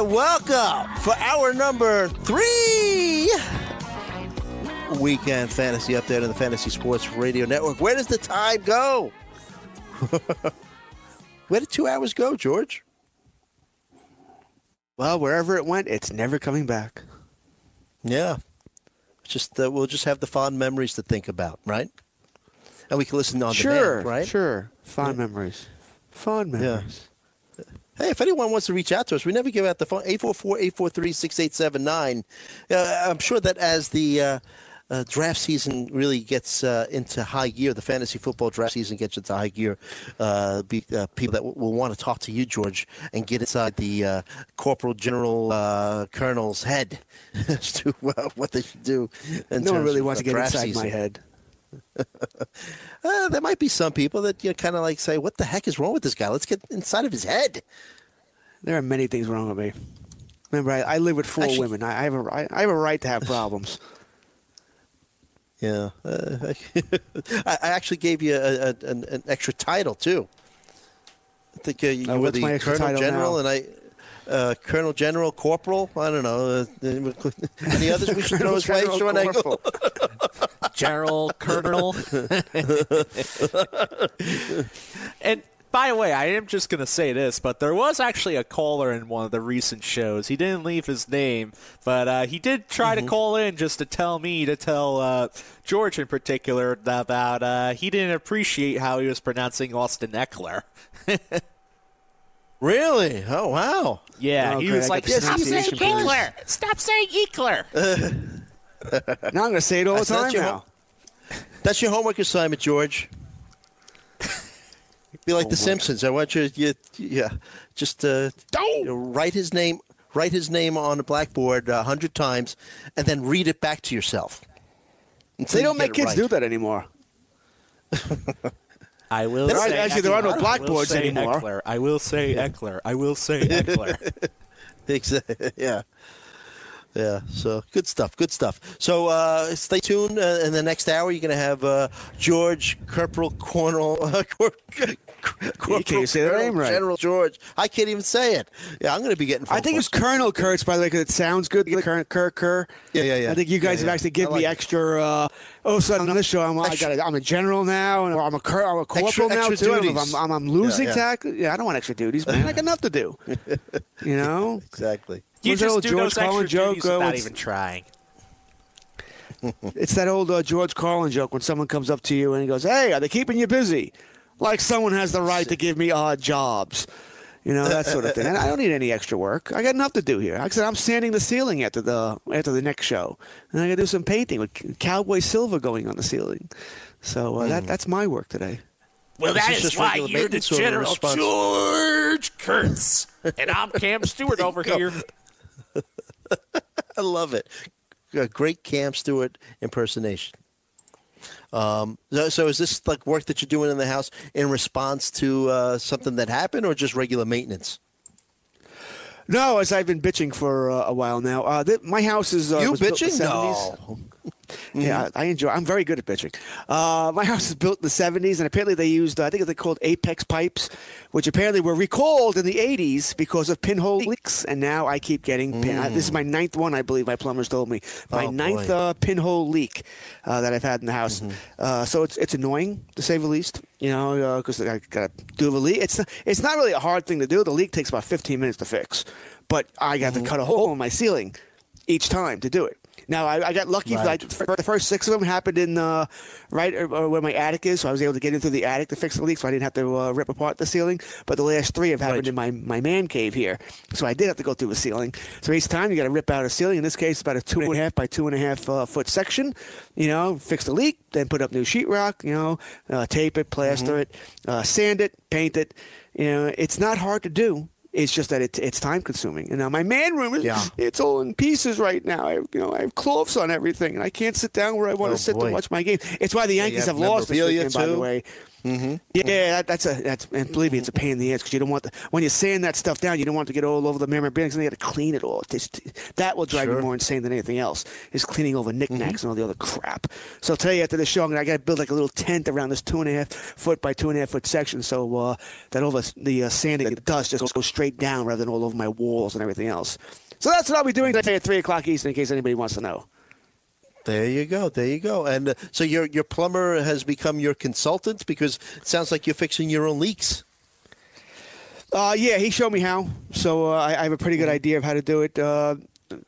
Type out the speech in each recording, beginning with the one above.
right, welcome for hour number three. Weekend fantasy update on the Fantasy Sports Radio Network. Where does the time go? Where did two hours go, George? Well, wherever it went, it's never coming back. Yeah, just uh, we'll just have the fond memories to think about, right? And we can listen on sure, demand, right? Sure. Fond memories. Fond memories. Hey, if anyone wants to reach out to us, we never give out the phone 844-843-6879. Uh, I'm sure that as the uh, uh, draft season really gets uh, into high gear, the fantasy football draft season gets into high gear, uh, be, uh, people that w- will want to talk to you, George, and get inside the uh, corporal general uh, colonel's head as to uh, what they should do. No one really wants to get inside season. my head. Uh, there might be some people that you know, kind of like say, "What the heck is wrong with this guy? Let's get inside of his head." There are many things wrong with me. Remember, I, I live with four Actually- women. I, I have a I, I have a right to have problems. Yeah, uh, I, I actually gave you a, a, an, an extra title too. I think uh, you Oh, were what's the my extra Colonel title General, now? and I, uh, Colonel General Corporal. I don't know. Uh, any others we should throw his way, General Sean Engel? Corporal. General, Colonel. and by the way, I am just going to say this, but there was actually a caller in one of the recent shows. He didn't leave his name, but uh, he did try to call in just to tell me, to tell uh, George in particular, about uh, he didn't appreciate how he was pronouncing Austin Ekeler. Really? Oh wow! Yeah, Oh, he was I like, got the stop saying pronunciation police." Ekeler! Stop saying Ekeler! Now I'm going to say it all the time your now. That's your homework assignment, George. Be like The Simpsons. I want you, you yeah, just uh, you know, write his name, write his name on a blackboard a hundred times, and then read it back to yourself. They don't make kids right. do that anymore. I will There say actually, there are no Ekeler. I blackboards anymore. Ekeler. I will say Ekeler. I will say Ekeler. Exactly. Yeah. Yeah. So good stuff. Good stuff. So uh, stay tuned. Uh, in the next hour, you're going to have uh, George Corporal Cornell. Uh, Cor- Corporal can't say the Colonel name right. General George. I can't even say it. Yeah, I'm going to be getting. I think it's calls. Colonel Kurtz, by the way, because it sounds good. Colonel Kerr, Kerr. Yeah, yeah, yeah. I think you guys Yeah, have yeah. actually given like me extra. Uh, oh, so on this show, I'm, I Extra- got I'm a general now, and I'm a, cur- I'm a corporal Extra- now extra too. I'm. I'm, I'm losing Yeah, yeah. tack. Yeah, I don't want extra duties, man. I got enough to do. You know, Exactly. You What's that just old do George those extra Carlin joke, duties uh, without even trying. it's that old uh, George Carlin joke when someone comes up to you and he goes, "Hey, are they keeping you busy?" Like someone has the right to give me odd jobs. You know that sort of thing. And I don't need any extra work. I got enough to do here. Like I said, I'm sanding the ceiling after the after the next show, and I got to do some painting with cowboy silver going on the ceiling. So uh, that that's my work today. Well, This that is is why you're the maintenance or a General response? George Kurtz, and I'm Cam Stewart over here. I love it. A great Cam Stewart impersonation. Um, so, so is this like work that you're doing in the house in response to uh, something that happened, or just regular maintenance? No, as I've been bitching for uh, a while now. Uh, th- my house is uh, you was built in bitching? the 70s. No. Yeah, I I enjoy. I'm very good at pitching. Uh, my house is built in the '70s, and apparently they used, uh, I think they're called Apex pipes, which apparently were recalled in the '80s because of pinhole leaks. And now I keep getting. Pin, uh, this is my ninth one, I believe. My plumbers told me my Oh, ninth uh, pinhole leak uh, that I've had in the house. Uh, so it's it's annoying to say the least. You know, because I got to do the leak. It's not, it's not really a hard thing to do. The leak takes about 15 minutes to fix, but I got to cut a hole in my ceiling each time to do it. Now I, I got lucky. Right. The first six of them happened in uh, right uh, where my attic is, so I was able to get in through the attic to fix the leak, so I didn't have to uh, rip apart the ceiling. But the last three have happened Right. in my, my man cave here, so I did have to go through the ceiling. So each time you got to rip out a ceiling. In this case, about a two and a half by two and a half uh, foot section. You know, fix the leak, then put up new sheetrock. You know, uh, tape it, plaster it, uh, sand it, paint it. You know, it's not hard to do. It's just that it, it's time consuming. And now my man room is Yeah. it's all in pieces right now. I, you know, I have cloths on everything, and I can't sit down where I want Oh, to sit boy. to watch my game. It's why the Yankees have have lost this weekend, by the way. Mm-hmm. Yeah, that, that's a that's and believe me, it's a pain in the ass because you don't want the, when you're sand that stuff down, you don't want to get all over the memorabilia, and you got to clean it all. This, that will drive Sure. you more insane than anything else. Is cleaning all the knickknacks and all the other crap. So I'll tell you after the show, I'm gonna, I got to build like a little tent around this two and a half foot by two and a half foot section, so uh, that all the the uh, sanding and dust just goes, goes straight down rather than all over my walls and everything else. So that's what I'll be doing today at three o'clock Eastern, in case anybody wants to know. There you go. There you go. And uh, so your your plumber has become your consultant because it sounds like you're fixing your own leaks. Uh, yeah, he showed me how, so uh, I, I have a pretty good idea of how to do it. Uh,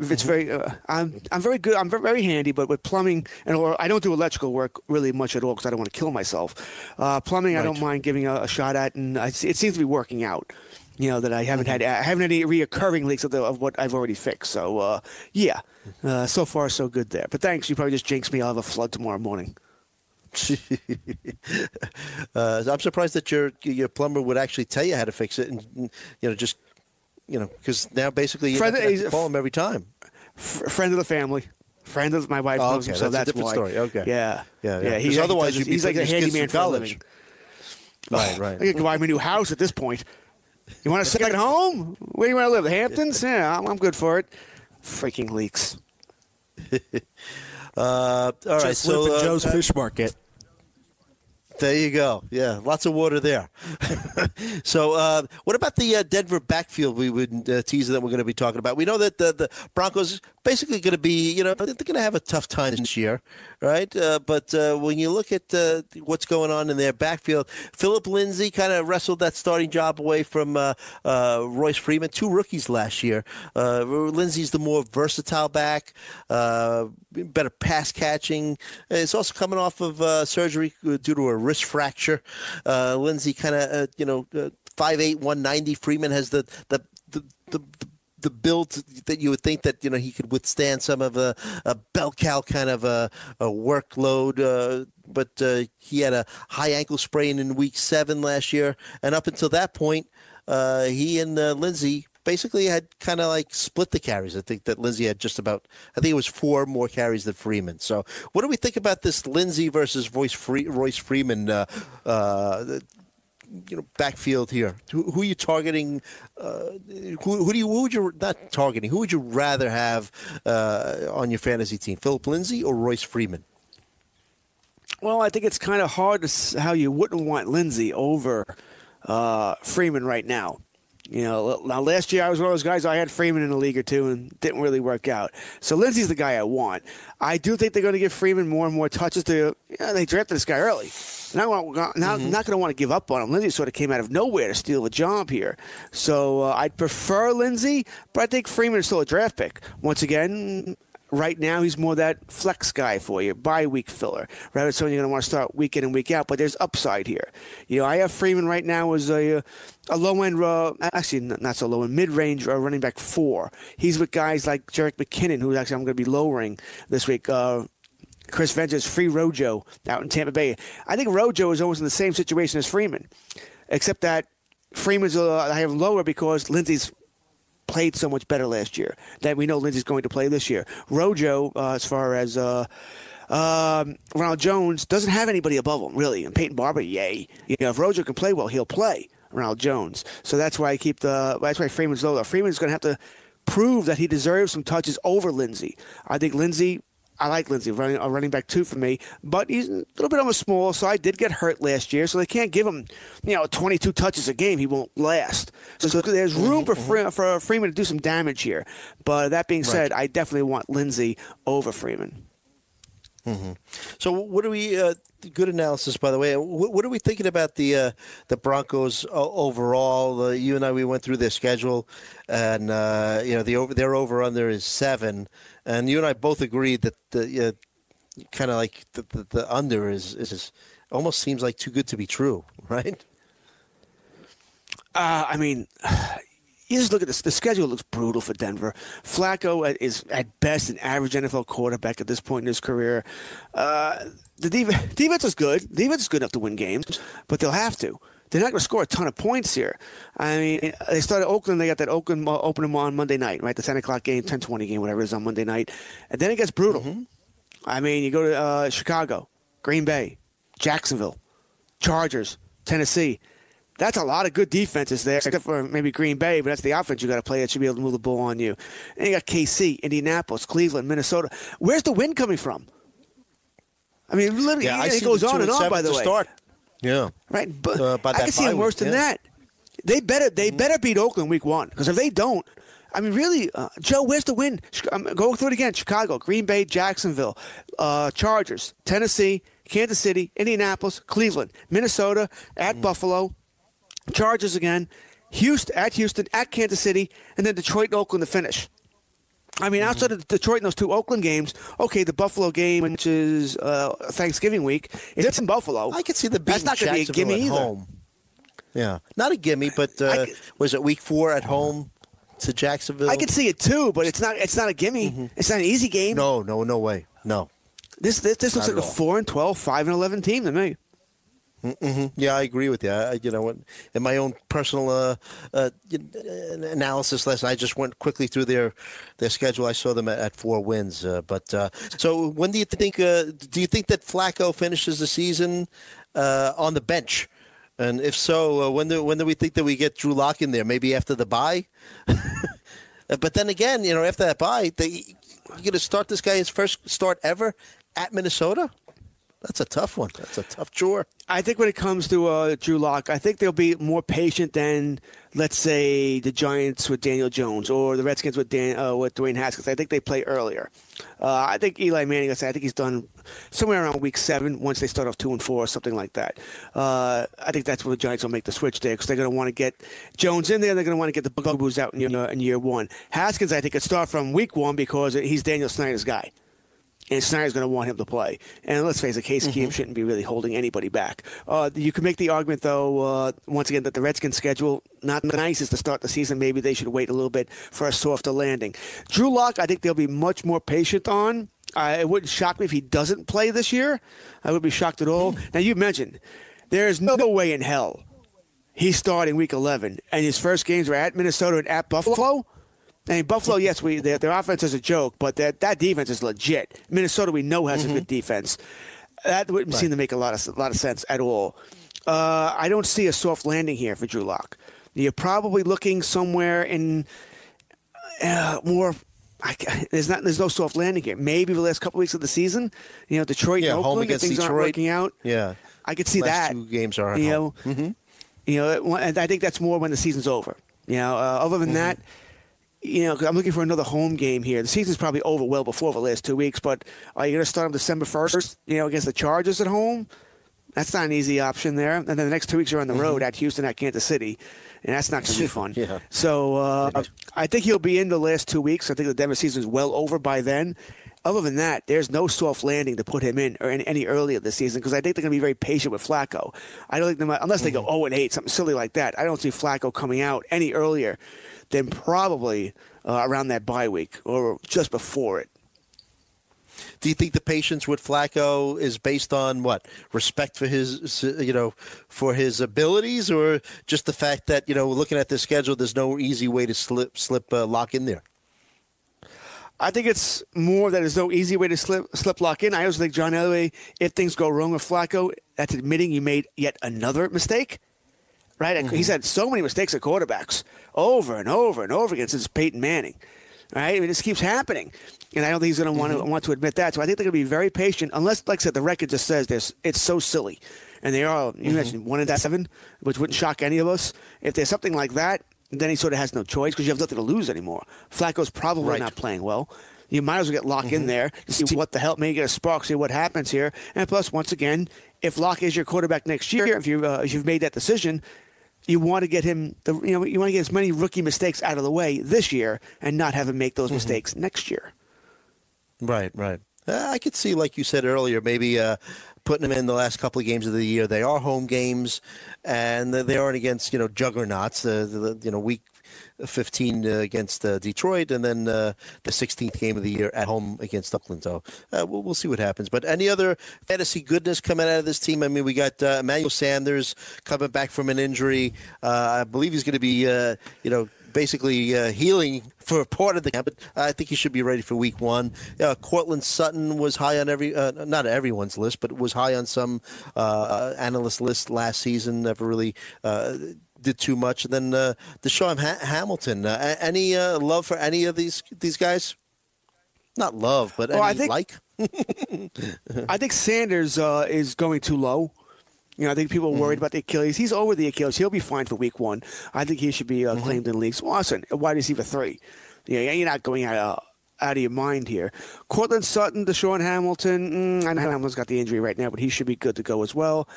it's very, uh, I'm, I'm very good. I'm very, very handy, but with plumbing and or I don't do electrical work really much at all because I don't want to kill myself. Uh, plumbing, I don't mind giving a, a shot at, and I, it seems to be working out. You know that I haven't had, I haven't had any reoccurring leaks of, the, of what I've already fixed. So uh, yeah, uh, so far so good there. But thanks, you probably just jinxed me. I'll have a flood tomorrow morning. Uh, I'm surprised that your your plumber would actually tell you how to fix it, and you know just you know because now basically you Fred, have to, call him every time. F- friend of the family. Friend of my wife Oh, knows him, okay, so that's a different why. story. Okay. Yeah, Yeah, yeah. He, 'Cause he otherwise be he's like a putting his kids handyman for college. Right, right. I could buy him a new house at this point. You want a at home? Where do you want to live? The Hamptons? Yeah, I'm, I'm good for it. Freaking leaks. Uh, all right, Just so in uh, Joe's uh, Fish Market. There you go. Yeah, lots of water there. so, uh, what about the uh, Denver backfield we would uh, tease that we're going to be talking about? We know that the, the Broncos basically going to be, you know, they're going to have a tough time this year, right? Uh, but uh, when you look at uh, what's going on in their backfield, Philip Lindsay kind of wrestled that starting job away from Royce Freeman, two rookies last year. Lindsay's the more versatile back, better pass catching. It's also coming off of surgery due to a wrist fracture. Uh, Lindsay kind of, uh, you know, uh, 5'8", 190. Freeman has the the the, the, the build that you would think that you know he could withstand some of a, a bell cow kind of a, a workload, uh, but uh, he had a high ankle sprain in week seven last year, and up until that point, uh, he and uh, Lindsay basically had kind of like split the carries. I think that Lindsay had just about, I think it was four more carries than Freeman. So, what do we think about this Lindsay versus Royce, Free, Royce Freeman? Uh, uh, you know, backfield here. Who, who are you targeting? Uh, who, who do you? Who would you not targeting? Who would you rather have uh, on your fantasy team? Philip Lindsay or Royce Freeman? Well, I think it's kind of hard to how you wouldn't want Lindsey over uh, Freeman right now. You know, now last year I was one of those guys. I had Freeman in the league or two and didn't really work out. So Lindsey's the guy I want. I do think they're going to give Freeman more and more touches. To yeah, they drafted this guy early. Now, now I'm not going to want to give up on him. Lindsey sort of came out of nowhere to steal a job here. So uh, I'd prefer Lindsey, but I think Freeman is still a draft pick. Once again, right now he's more that flex guy for you, bye week filler, rather than someone you're going to want to start week in and week out. But there's upside here. You know, I have Freeman right now as a a low end, uh, actually not so low end, mid range uh, running back four. He's with guys like Jerick McKinnon, who actually I'm going to be lowering this week. Uh, Chris Vengeance, free Rojo out in Tampa Bay. I think Rojo is almost in the same situation as Freeman, except that Freeman's uh, I have lower because Lindsey's played so much better last year that we know Lindsey's going to play this year. Rojo, uh, as far as uh, um, Ronald Jones, doesn't have anybody above him really, and Peyton Barber, yay. You know, if Rojo can play well, he'll play Ronald Jones. So that's why I keep the. That's why Freeman's low. Freeman's going to have to prove that he deserves some touches over Lindsey. I think Lindsey. I like Lindsey, running a running back two for me, but he's a little bit on the small side. Did get hurt last year, so they can't give him, you know, 22 touches a game. He won't last. So, so there's room for mm-hmm. Fre- for Freeman to do some damage here. But that being said, I definitely want Lindsey over Freeman. So, what are we? Uh, good analysis, by the way. What, what are we thinking about the uh, the Broncos uh, overall? Uh, you and I, we went through their schedule, and uh, you know the over their over under is seven, and you and I both agreed that the uh, kind of like the, the, the under is, is almost seems like too good to be true, right? I mean, you just look at this. The schedule looks brutal for Denver. Flacco is at best an average NFL quarterback at this point in his career. Uh, the def- defense is good. The defense is good enough to win games, but they'll have to. They're not going to score a ton of points here. I mean, they started Oakland. They got that Oakland uh, opening on Monday night, right? The 10 o'clock game, 10-20 game, whatever it is on Monday night. And then it gets brutal. I mean, you go to uh, Chicago, Green Bay, Jacksonville, Chargers, Tennessee. That's a lot of good defenses there, except for maybe Green Bay, but that's the offense you got to play that should be able to move the ball on you. And you got KC, Indianapolis, Cleveland, Minnesota. Where's the wind coming from? I mean, literally, I it goes on and on. By the way, start. Yeah, right? But Uh, by I can see them worse week, than yeah. that. They better they better beat Oakland week one because if they don't, I mean, really, uh, Joe, where's the win? Um, go through it again: Chicago, Green Bay, Jacksonville, uh, Chargers, Tennessee, Kansas City, Indianapolis, Cleveland, Minnesota, at Buffalo, Chargers again, Houston at Houston, at Kansas City, and then Detroit and Oakland to finish. I mean, outside of Detroit and those two Oakland games, okay, the Buffalo game, which is uh, Thanksgiving week, if it's in Buffalo, I could see the that's not going to be a gimme either. home. Yeah, not a gimme, but uh, could- was it week four at home to Jacksonville? I could see it too, but it's not. It's not a gimme. It's not an easy game. No, no, no way. No. This this, this looks like a all. four and 12, 5 and eleven team to me. Yeah, I agree with you. I, you know, in- my own personal uh, uh, analysis lesson, I just went quickly through their their schedule. I saw them at, at four wins. Uh, but uh, so, when do you think? Uh, do you think that Flacco finishes the season uh, on the bench? And if so, uh, when do when do we think that we get Drew Lock in there? Maybe after the bye. Uh, but then again, you know, after that bye, they, you're going to start this guy his first start ever at Minnesota. That's a tough one. That's a tough chore. I think when it comes to uh, Drew Lock, I think they'll be more patient than, let's say, the Giants with Daniel Jones or the Redskins with Dan, uh, with Dwayne Haskins. I think they play earlier. Uh, I think Eli Manning. I think he's done somewhere around week seven once they start off two and four or something like that. Uh, I think that's where the Giants will make the switch there because they're going to want to get Jones in there. They're going to want to get the bugaboos out in year, in year one. Haskins, I think, could start from week one because he's Daniel Snyder's guy and Snyder's going to want him to play. And let's face it, Case Mm-hmm. Keenum shouldn't be really holding anybody back. Uh, you can make the argument, though, uh, once again, that the Redskins' schedule not the nicest to start the season. Maybe they should wait a little bit for a softer landing. Drew Lock, I think they'll be much more patient on. Uh, it wouldn't shock me if he doesn't play this year. I would be shocked at all. Now you mentioned there is no way in hell he's starting Week 11, and his first games were at Minnesota and at Buffalo. I mean, Buffalo, yes, we their, their offense is a joke, but that that defense is legit. Minnesota, we know has a good defense. That wouldn't seem to make a lot of a lot of sense at all. Uh, I don't see a soft landing here for Drew Lock. You're probably looking somewhere in uh, more. I, there's not. There's no soft landing here. Maybe the last couple weeks of the season, you know, Detroit Yeah, Oakland, things aren't working out. Yeah. I could see Last that. two games are you home. Mm-hmm. know, you know, and I think that's more when the season's over. You know, uh, other Mm-hmm. than that, you know, 'cause I'm looking for another home game here. The season's probably over well before the last two weeks, but are you going to start on December 1st? You know, against the Chargers at home? That's not an easy option there. And then the next two weeks are on the road at Houston, at Kansas City, and that's not going to be fun. Mm-hmm. Yeah. So uh, I think he'll be in the last two weeks. I think the Denver season is well over by then. Other than that, there's no soft landing to put him in or any, any earlier this season because I think they're going to be very patient with Flacco. I don't think they might, unless they go 0 and 8, something silly like that. I don't see Flacco coming out any earlier than probably uh, around that bye week or just before it. Do you think the patience with Flacco is based on what respect for his, you know, for his abilities, or just the fact that you know, looking at the schedule, there's no easy way to slip slip uh, lock in there? I think it's more that there's no easy way to slip slip lock in. I also think John Elway, if things go wrong with Flacco, that's admitting you made yet another mistake. Right? He's mm-hmm. had so many mistakes at quarterbacks over and over and over again since Peyton Manning. Right? I mean, this keeps happening. And I don't think he's going to want to mm-hmm. want to admit that. So I think they're going to be very patient, unless, like I said, the record just says this. It's so silly, and they are. You mm-hmm. mentioned one in seven, which wouldn't shock any of us. If there's something like that, then he sort of has no choice because you have nothing to lose anymore. Flacco's probably Right. not playing well. You might as well get Lock in there, see what the hell, maybe get a spark, see what happens here. And plus, once again, if Lock is your quarterback next year, if you uh, if you've made that decision, you want to get him the you know you want to get as many rookie mistakes out of the way this year and not have him make those mistakes next year. Right, right. Uh, I could see, like you said earlier, maybe uh, putting them in the last couple of games of the year. They are home games, and they aren't against you know juggernauts. Uh, the, you know week 15 uh, against uh, Detroit, and then uh, the 16th game of the year at home against Oakland. So we'll, we'll see what happens. But any other fantasy goodness coming out of this team? I mean, we got Emmanuel Sanders coming back from an injury. I believe he's going to be, you know, basically uh, healing for part of the camp, but I think he should be ready for week one. Uh, Courtland Sutton was high on every, uh, not everyone's list, but was high on some uh, analyst list last season. Never really did too much. And then uh, DaeSean ha- Hamilton. Uh, any uh, love for any of these these guys? Not love, but Well, any I think- like. I think Sanders uh, is going too low. You know, I think people are worried about the Achilles. He's over the Achilles. He'll be fine for week one. I think he should be uh, claimed in leagues. A wide receiver three. Yeah, you're not going out, uh, out of your mind here. Courtland Sutton, DaeSean Hamilton. Mm, I know Hamilton's got the injury right now, but he should be good to go as well.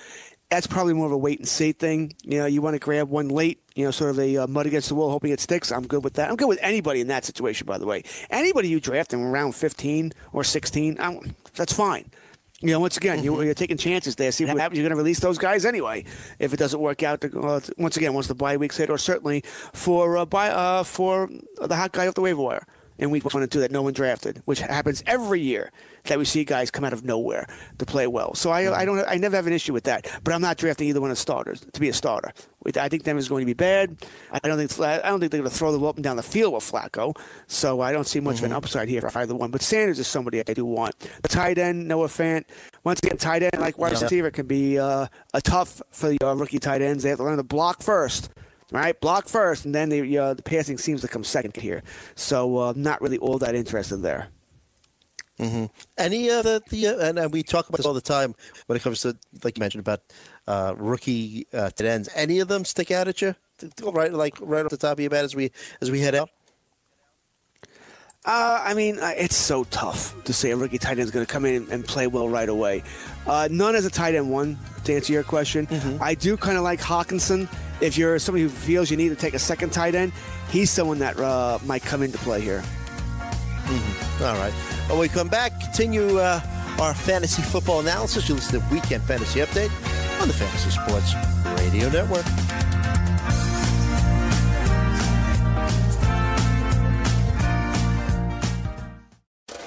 That's probably more of a wait and see thing. You know, you want to grab one late, you know, sort of a uh, mud against the wall, hoping it sticks. I'm good with that. I'm good with anybody in that situation, by the way. Anybody you draft in round 15 or 16, I'm, that's fine. You know, once again, you, you're taking chances there. See what happens. You're going to release those guys anyway if it doesn't work out. Uh, once again, once the bye weeks hit, or certainly for uh, buy, uh, for the hot guy off the waiver wire in week one and two that no one drafted, which happens every year that we see guys come out of nowhere to play well. So I, I don't, I never have an issue with that. But I'm not drafting either one of starters to be a starter. I think them is going to be bad. I don't think, I don't think they're going to throw the ball up and down the field with Flacco. So I don't see much of an upside here for either one. But Sanders is somebody I do want. The tight end, Noah Fant. Once again, tight end like wide receiver can be uh, a tough for the uh, rookie tight ends. They have to learn to block first. Right, block first, and then the uh, the passing seems to come second here. So uh, not really all that interested there. Any of the, the uh, and uh, we talk about this all the time when it comes to like you mentioned about uh, rookie uh, tight ends. Any of them stick out at you? Right, like right off the top of your head as we as we head out. Uh, I mean, uh, it's so tough to say a rookie tight end is going to come in and play well right away. Uh, none as a tight end one, to answer your question. I do kind of like Hockenson. If you're somebody who feels you need to take a second tight end, he's someone that uh, might come into play here. All right. When we come back, continue uh, our fantasy football analysis. You listen to the Weekend Fantasy Update on the Fantasy Sports Radio Network.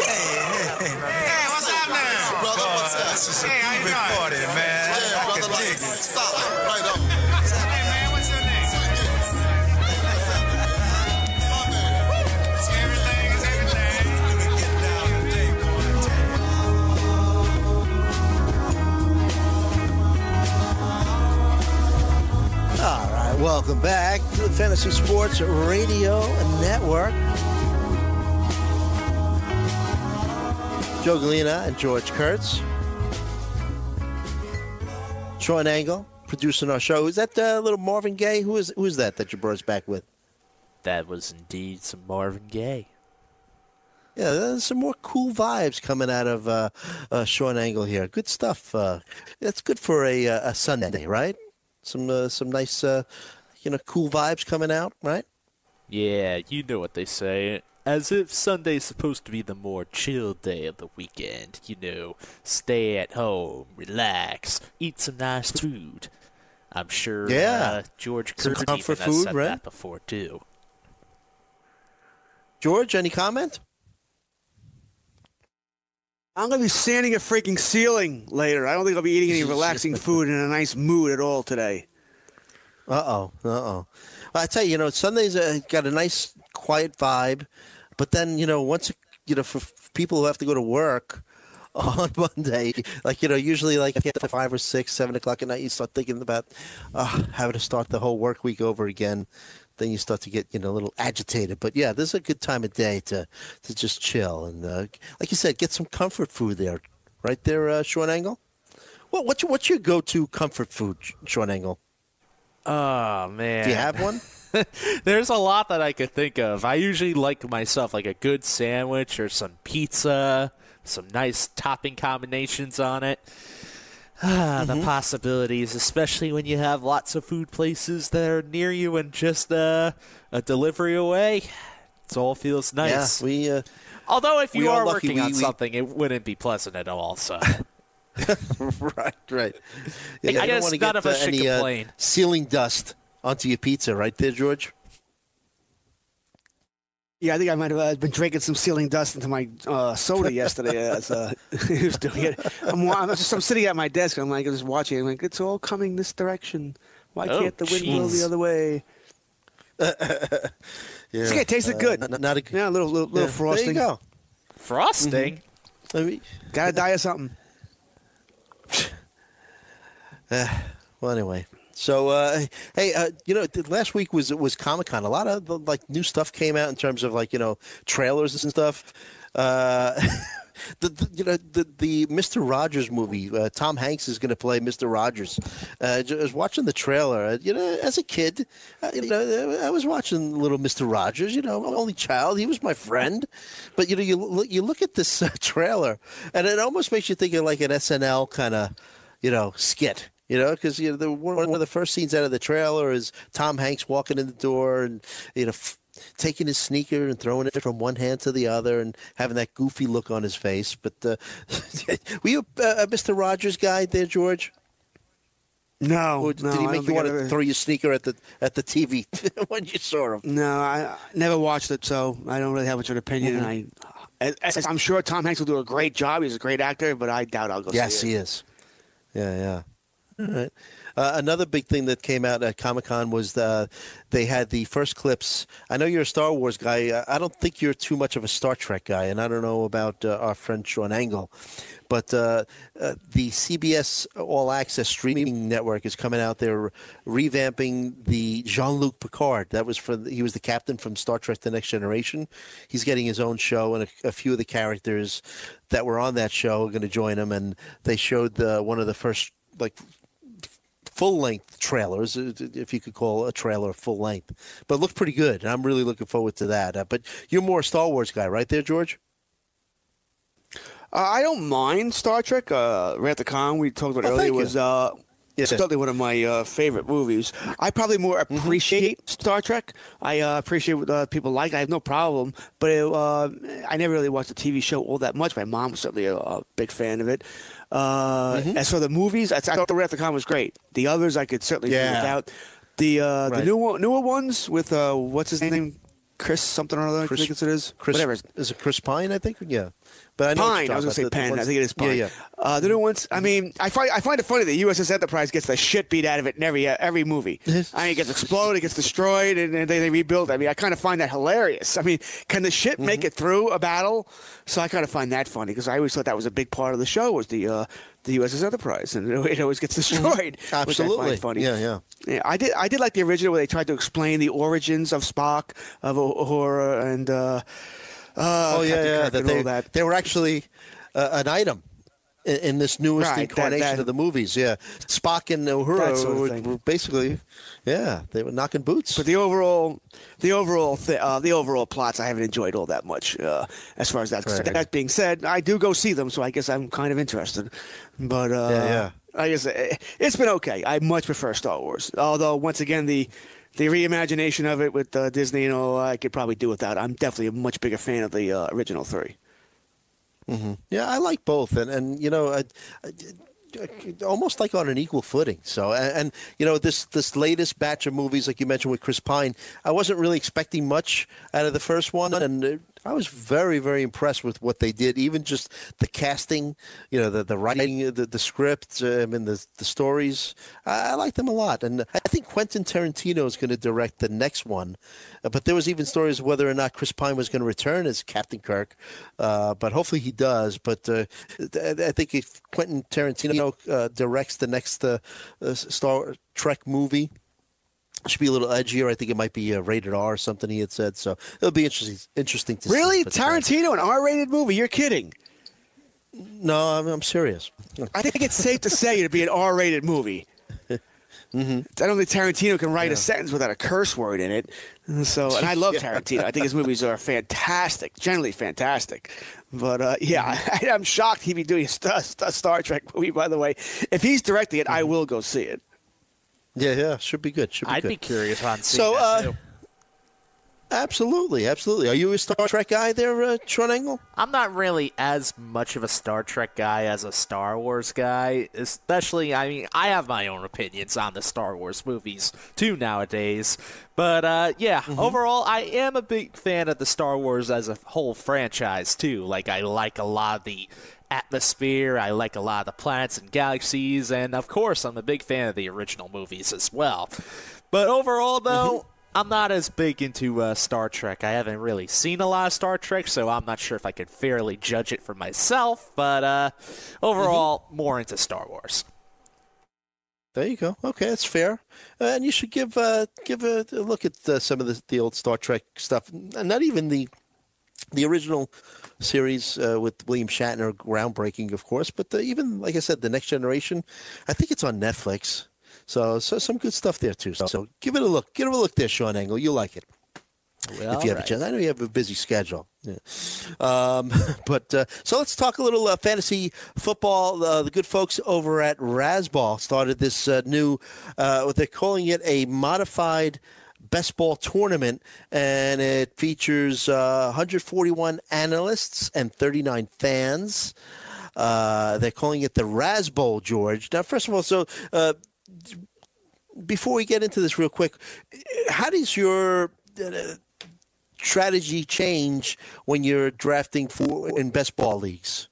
Hey, hey, hey, what's up now? Brother, what's up? This is a hey, how you doing? party, man. Yeah, brother, like, stop it. Right up. Hey, man, what's your name? Everything is everything. Get down today, boy. All right. Welcome back to the Fantasy Sports Radio Network. Joe Galena and George Kurtz. Sean Angle producing our show. Is that uh, little Marvin Gaye? Who is who is that that you brought us back with? That was indeed some Marvin Gaye. Yeah, there's some more cool vibes coming out of uh, uh, Sean Angle here. Good stuff. Uh, that's good for a, uh, a Sunday, right? Some uh, some nice, uh, you know, cool vibes coming out, right? Yeah, you know what they say. As if Sunday's supposed to be the more chill day of the weekend. You know, stay at home, relax, eat some nice food. I'm sure Yeah. uh, George Some Curtis comfort even has food, said right? that before too. George, any comment? I'm gonna be sanding a freaking ceiling later. I don't think I'll be eating any relaxing food in a nice mood at all today. Uh oh. Uh oh. I tell you, you know, Sundays uh, got a nice quiet vibe, but then you know, once you know, for people who have to go to work on Monday, like you know, usually like at five or six, seven o'clock at night, you start thinking about uh, having to start the whole work week over again. Then you start to get you know a little agitated. But yeah, this is a good time of day to to just chill and uh, like you said, get some comfort food there, right there, uh, Sean Angle. What what's your, what's your go to comfort food, Sean Angle? Oh man. Do you have one? There's a lot that I could think of. I usually like myself like a good sandwich or some pizza, some nice topping combinations on it. Ah, the possibilities, especially when you have lots of food places that are near you and just uh, a delivery away. It all feels nice. Yeah, we. Uh, Although if you are are working we- on we- something, it wouldn't be pleasant at all. So right, right. I you don't guess wanna none get, of us uh, should any, uh, complain. ceiling dust onto your pizza, right there, George. Yeah, I think I might have uh, been drinking some ceiling dust into my uh, soda yesterday as uh, he was doing it. I'm, I'm, just, I'm sitting at my desk. I'm like just watching. I'm like, it's all coming this direction. Why Oh, can't the wind blow the other way? Yeah, Okay, it tasted uh, good. Not, not a, Yeah, a little little, little yeah, frosting. There you go. frosting. I mean, Gotta die of something. well, anyway. So, uh, hey, uh, you know, last week was was Comic Con. A lot of like new stuff came out in terms of like you know trailers and stuff. Uh, the, the you know the the Mister Rogers movie. Uh, Tom Hanks is going to play Mister Rogers. Uh, I was watching the trailer. Uh, you know, as a kid, uh, you know, I was watching little Mister Rogers. You know, only child. He was my friend. But you know, you look, you look at this uh, trailer, and it almost makes you think of like an SNL kind of you know skit. You know, because you know the, one of the first scenes out of the trailer is Tom Hanks walking in the door and you know taking his sneaker and throwing it from one hand to the other and having that goofy look on his face. But uh, were you uh, a Mister Rogers guy there, George? No, Or no, did he make you want to ever- throw your sneaker at the at the TV when you saw him? No, I never watched it, so I don't really have much of an opinion. And I, as, I'm sure Tom Hanks will do a great job. He's a great actor, but I doubt I'll go Yes, he is. Yeah, yeah. All right. Uh, another big thing that came out at Comic Con was the, they had the first clips. I know you're a Star Wars guy. I- I don't think you're too much of a Star Trek guy, and I don't know about uh, our friend Sean Angle. But uh, uh, the CBS All Access streaming network is coming out there revamping the Jean Luc Picard. That was for he was the captain from Star Trek: The Next Generation. He's getting his own show, and a, a few of the characters that were on that show are going to join him. And they showed the one of the first like full length trailers, uh, if you could call a trailer full length. But it looked pretty good. and I'm really looking forward to that. Uh, but you're more a Star Wars guy, right there, George? Uh, I don't mind Star Trek. Uh, Khan, we talked about Oh, earlier, was uh, sir. certainly one of my uh, favorite movies. I probably more Mm-hmm. appreciate Star Trek. I uh, appreciate what uh, people like. I have no problem, but it, uh, I never really watched the TV show all that much. My mom was certainly a, a big fan of it. Uh, Mm-hmm. As for the movies, I, thought the Wrath of Khan was great. The others, I could certainly Yeah. do without. The uh, Right. the new newer ones with uh, what's his name, Chris something or other. Chris- I think it is. Chris, Whatever. Is it Chris Pine, I think? Yeah. But I know Pine. I was gonna say about. The- the Penn. I think it is Pine. Yeah, yeah. Uh, the new ones. I mean, I find I find it funny that USS Enterprise gets the shit beat out of it in every uh, every movie. I mean, it gets exploded, it gets destroyed, and, and they, they rebuild. I mean, I kind of find that hilarious. I mean, can the ship Mm-hmm. make it through a battle? So I kind of find that funny because I always thought that was a big part of the show was the uh, the USS Enterprise, and it always gets destroyed. which I Mm-hmm. Absolutely. find funny. Yeah, yeah. Yeah, I did. I did like the original where they tried to explain the origins of Spock, of Uhura, and uh, uh, Oh, yeah, Captain yeah. Kirk That they, all that. they were actually uh, an item. In, in this newest Right, incarnation that- of the movies, yeah, Spock and That Uhura sort of were, were basically, yeah, they were knocking boots. But the overall, the overall, th- uh, the overall plots, I haven't enjoyed all that much. Uh, as far as that's. Right. That being said, I do go see them, so I guess I'm kind of interested. But uh, Yeah, yeah. I guess eh, it's been okay. I much prefer Star Wars, although once again the the reimagination of it with uh, Disney, you know, I could probably do without. I'm definitely a much bigger fan of the uh, original three. Mm-hmm. Yeah, I like both, and and you know, I, I, almost like on an equal footing. So, and, and you know, this this latest batch of movies, like you mentioned with Chris Pine, I wasn't really expecting much out of the first one, and I was very, very impressed with what they did. Even just the casting, you know, the the writing, the the script, um, and the the stories. I, I like them a lot, and I think Quentin Tarantino is going to direct the next one. Uh, but there was even stories whether or not Chris Pine was going to return as Captain Kirk. Uh, but hopefully he does. But uh, I I think if Quentin Tarantino uh, directs the next uh, uh, Star Trek movie should be a little edgier. I think it might be a rated R or something. He had said so. It'll be interesting. Interesting to Really, uh, Tarantino, an R-rated movie? You're kidding? no, I'm, I'm serious. I think it's safe to say it'd be an R-rated movie. Mm-hmm. I don't think Tarantino can write a sentence without a curse word in it. So, and I love Tarantino. I think his movies are fantastic, generally fantastic. But uh, yeah, Mm-hmm. I, I'm shocked he'd be doing a Star, a Star Trek movie. By the way, if he's directing it, Mm-hmm. I will go see it. Yeah, yeah, should be good. Should be I'd good. be curious on seeing So, that uh. Absolutely, absolutely. Are you a Star Trek guy there, uh, Engel? I'm not really as much of a Star Trek guy as a Star Wars guy. Especially, I mean, I have my own opinions on the Star Wars movies too nowadays. But uh, yeah, overall, I am a big fan of the Star Wars as a whole franchise too. Like, I like a lot of the atmosphere. I like a lot of the planets and galaxies, and of course, I'm a big fan of the original movies as well. But overall, though. I'm not as big into uh, Star Trek. I haven't really seen a lot of Star Trek, so I'm not sure if I could fairly judge it for myself. But uh, overall, more into Star Wars. There you go. Okay, that's fair. Uh, and you should give uh, give a, a look at uh, some of the, the old Star Trek stuff. And not even the the original series uh, with William Shatner, groundbreaking, of course. But the, even like I said, the Next Generation. I think it's on Netflix. So, so some good stuff there too. So, so give it a look. Give it a look there, Sean Engel. You'll like it Well, if you have a chance. I know you have a busy schedule. Yeah. Um, but uh, so let's talk a little uh, fantasy football. Uh, the good folks over at Razzball started this uh, new, uh, what they're calling it a modified best ball tournament, and it features uh, 141 analysts and 39 fans. Uh, they're calling it the RazzBowl, George. Now, first of all, so uh, before we get into this real quick, how does your uh, strategy change when you're drafting for in best ball leagues?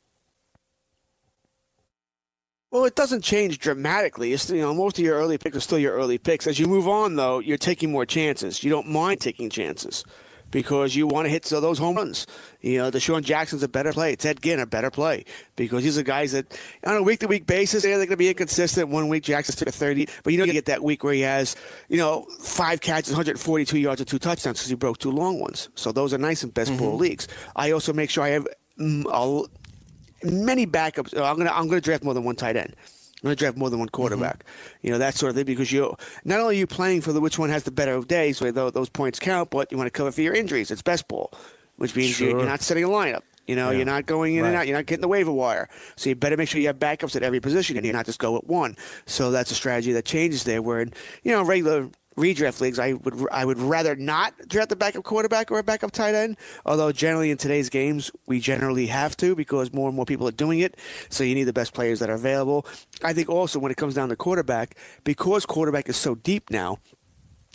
Well, it doesn't change dramatically. It's, you know, most of your early picks are still your early picks. As you move on, though, you're taking more chances. You don't mind taking chances because you want to hit so those home runs. You know, DeSean Jackson's a better play. Ted Ginn a better play because these are guys that on a week to week basis they're going to be inconsistent. One week Jackson took a 30, but you know you get that week where he has you know five catches, 142 yards, and two touchdowns because he broke two long ones. So those are nice in best ball leagues. I also make sure I have mm, a many backups. uh, I'm gonna I'm gonna draft more than one tight end. I'm gonna draft more than one quarterback. You know that sort of thing because you not only are you playing for the which one has the better of days, where those points count, but you want to cover for your injuries. It's best ball, which means Sure. you're not setting a lineup. You know, you're not going in and out. You're not getting the waiver wire. So you better make sure you have backups at every position and you're not just go at one. So that's a strategy that changes there. Where in you know regular redraft leagues, I would I would rather not draft a backup quarterback or a backup tight end. Although generally in today's games we generally have to because more and more people are doing it. So you need the best players that are available. I think also when it comes down to quarterback, because quarterback is so deep now,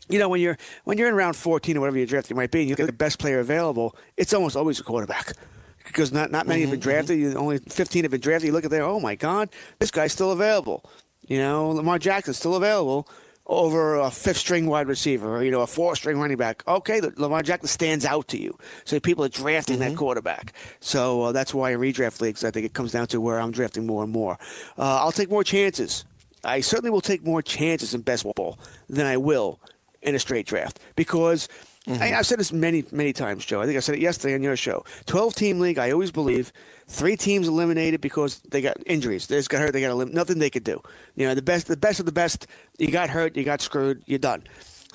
you know, when you're when you're in round 14 or whatever your draft you might be, and you get the best player available, it's almost always a quarterback. Because not, not many have been mm-hmm, drafted. You, only 15 have been drafted. You look at there, oh my God, this guy's still available. You know, Lamar Jackson's still available over a fifth string wide receiver or, you know, a four string running back. Okay, the, Lamar Jackson stands out to you. So people are drafting that quarterback. So uh, that's why in redraft leagues, I think it comes down to where I'm drafting more and more. Uh, I'll take more chances. I certainly will take more chances in best ball than I will in a straight draft because I, I've said this many, many times, Joe. I think I said it yesterday on your show. 12 team league, I always believe three teams eliminated because they got injuries. They just got hurt. They got elim- nothing they could do. You know, the best, the best of the best. You got hurt. You got screwed. You're done.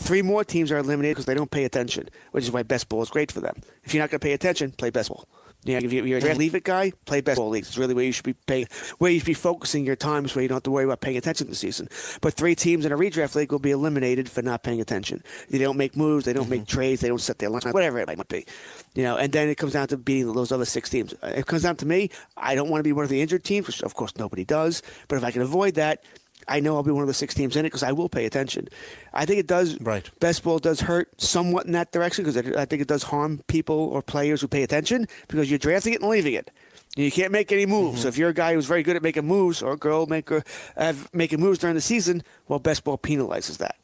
Three more teams are eliminated because they don't pay attention, which is why best ball is great for them. If you're not going to pay attention, play best ball. You know, if you- you're a mm-hmm. leave it guy, play best ball leagues. It's really where you should be paying, where you should be focusing your time, so you don't have to worry about paying attention the season. But three teams in a redraft league will be eliminated for not paying attention. They don't make moves, they don't make mm-hmm. trades, they don't set their line, whatever it might be. You know, and then it comes down to beating those other six teams. It comes down to me. I don't want to be one of the injured teams, which of course nobody does. But if I can avoid that, I know I'll be one of the six teams in it because I will pay attention. I think it does. Right. Best ball does hurt somewhat in that direction because I think it does harm people or players who pay attention because you're drafting it and leaving it. And You can't make any moves. So if you're a guy who's very good at making moves or a girl maker uh, making moves during the season, well, best ball penalizes that.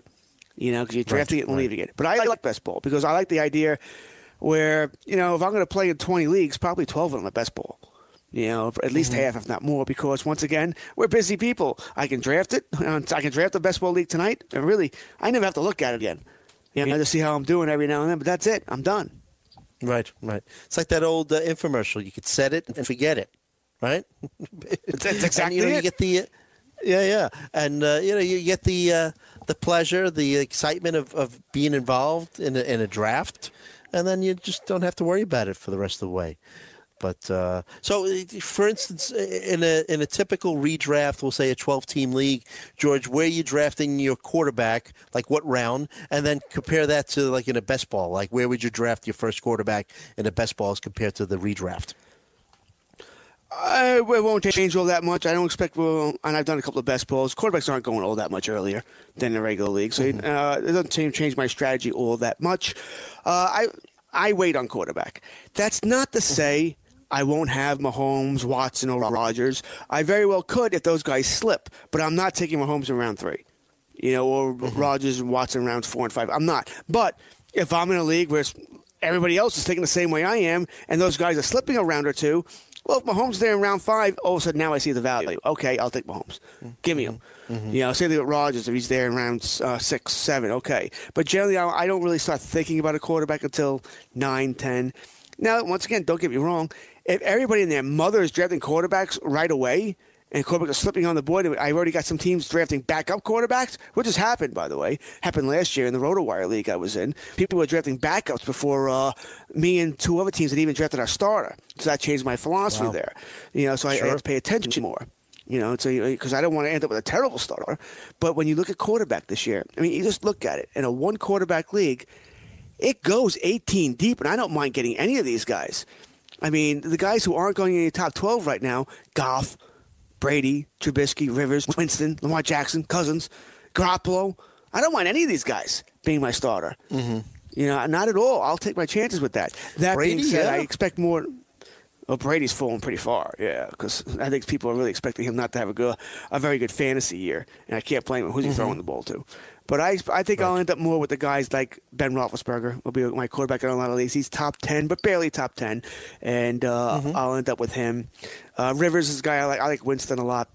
You know, because you're drafting it and leaving it. But I like best ball because I like the idea where you know if I'm going to play in 20 leagues, probably 12 of them are best ball. You know, at least half, if not more, because once again, we're busy people. I can draft it. I can draft the best ball league tonight, and really, I never have to look at it again. You know, to see how I'm doing every now and then. But that's it. I'm done. Right, right. It's like that old uh, infomercial. You could set it and forget it, right? That's and, exactly you know, you get the, uh, yeah, yeah, and uh, you know you get the uh, the pleasure, the excitement of, of being involved in a, in a draft, and then you just don't have to worry about it for the rest of the way. But uh, so, uh, for instance, in a in a typical redraft, we'll say a twelve team league, George, where are you drafting your quarterback? Like what round? And then compare that to like in a best ball. Like where would you draft your first quarterback in a best ball as compared to the redraft? I, it won't change all that much. I don't expect. Well, and I've done a couple of best balls. Quarterbacks aren't going all that much earlier than the regular league, so uh, it doesn't change, change my strategy all that much. Uh, I I wait on quarterback. That's not to say I won't have Mahomes, Watson, or Rodgers. I very well could if those guys slip, but I'm not taking Mahomes in round three. You know, or mm-hmm. Rodgers and Watson rounds four and five. I'm not. But if I'm in a league where everybody else is taking the same way I am, and those guys are slipping a round or two. Well, if Mahomes there in round five, all of a sudden now I see the value. Okay, I'll take Mahomes. Give me him. Mm-hmm. Mm-hmm. You know, say with Rodgers if he's there in round uh, six, seven. Okay, but generally I, I don't really start thinking about a quarterback until nine, ten. Now, once again, don't get me wrong. If everybody and their mother is drafting quarterbacks right away, and quarterbacks are slipping on the board. I already got some teams drafting backup quarterbacks, which has happened, by the way. Happened last year in the RotoWire league I was in. People were drafting backups before uh, me and two other teams had even drafted our starter. So that changed my philosophy Wow. there. You know, so I, I have to pay attention more. You know, so because I don't want to end up with a terrible starter. But when you look at quarterback this year, I mean, you just look at it in a one quarterback league. It goes 18 deep, and I don't mind getting any of these guys. I mean, the guys who aren't going in the top 12 right now, Goff, Brady, Trubisky, Rivers, Winston, Lamar Jackson, Cousins, Garoppolo. I don't mind any of these guys being my starter. Mm-hmm. You know, not at all. I'll take my chances with that. That Brady, being said, yeah. I expect more. Well, Brady's fallen pretty far, yeah, because I think people are really expecting him not to have a good, a very good fantasy year, and I can't blame him. Who's he throwing the ball to? But I, I think I'll end up more with the guys like Ben Roethlisberger will be my quarterback in a lot of leagues. He's top ten, but barely top ten, and uh, I'll end up with him. Uh, Rivers is a guy I like. I like Winston a lot.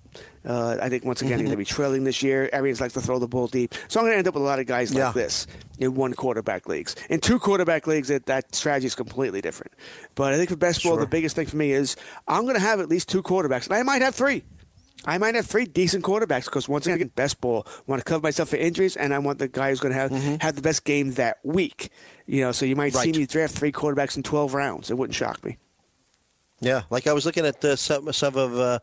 Uh, I think once again he's going to be trailing this year. Arians likes to throw the ball deep, so I'm going to end up with a lot of guys Yeah. like this in one quarterback leagues. In two quarterback leagues, that, that strategy is completely different. But I think for best ball, Sure. the biggest thing for me is I'm going to have at least two quarterbacks, and I might have three. I might have three decent quarterbacks because once again, best ball. I want to cover myself for injuries, and I want the guy who's going to have have the best game that week. You know, so you might see Mm-hmm. Me draft three quarterbacks in 12 rounds. It wouldn't shock me. Yeah, like I was looking at uh, some some of uh,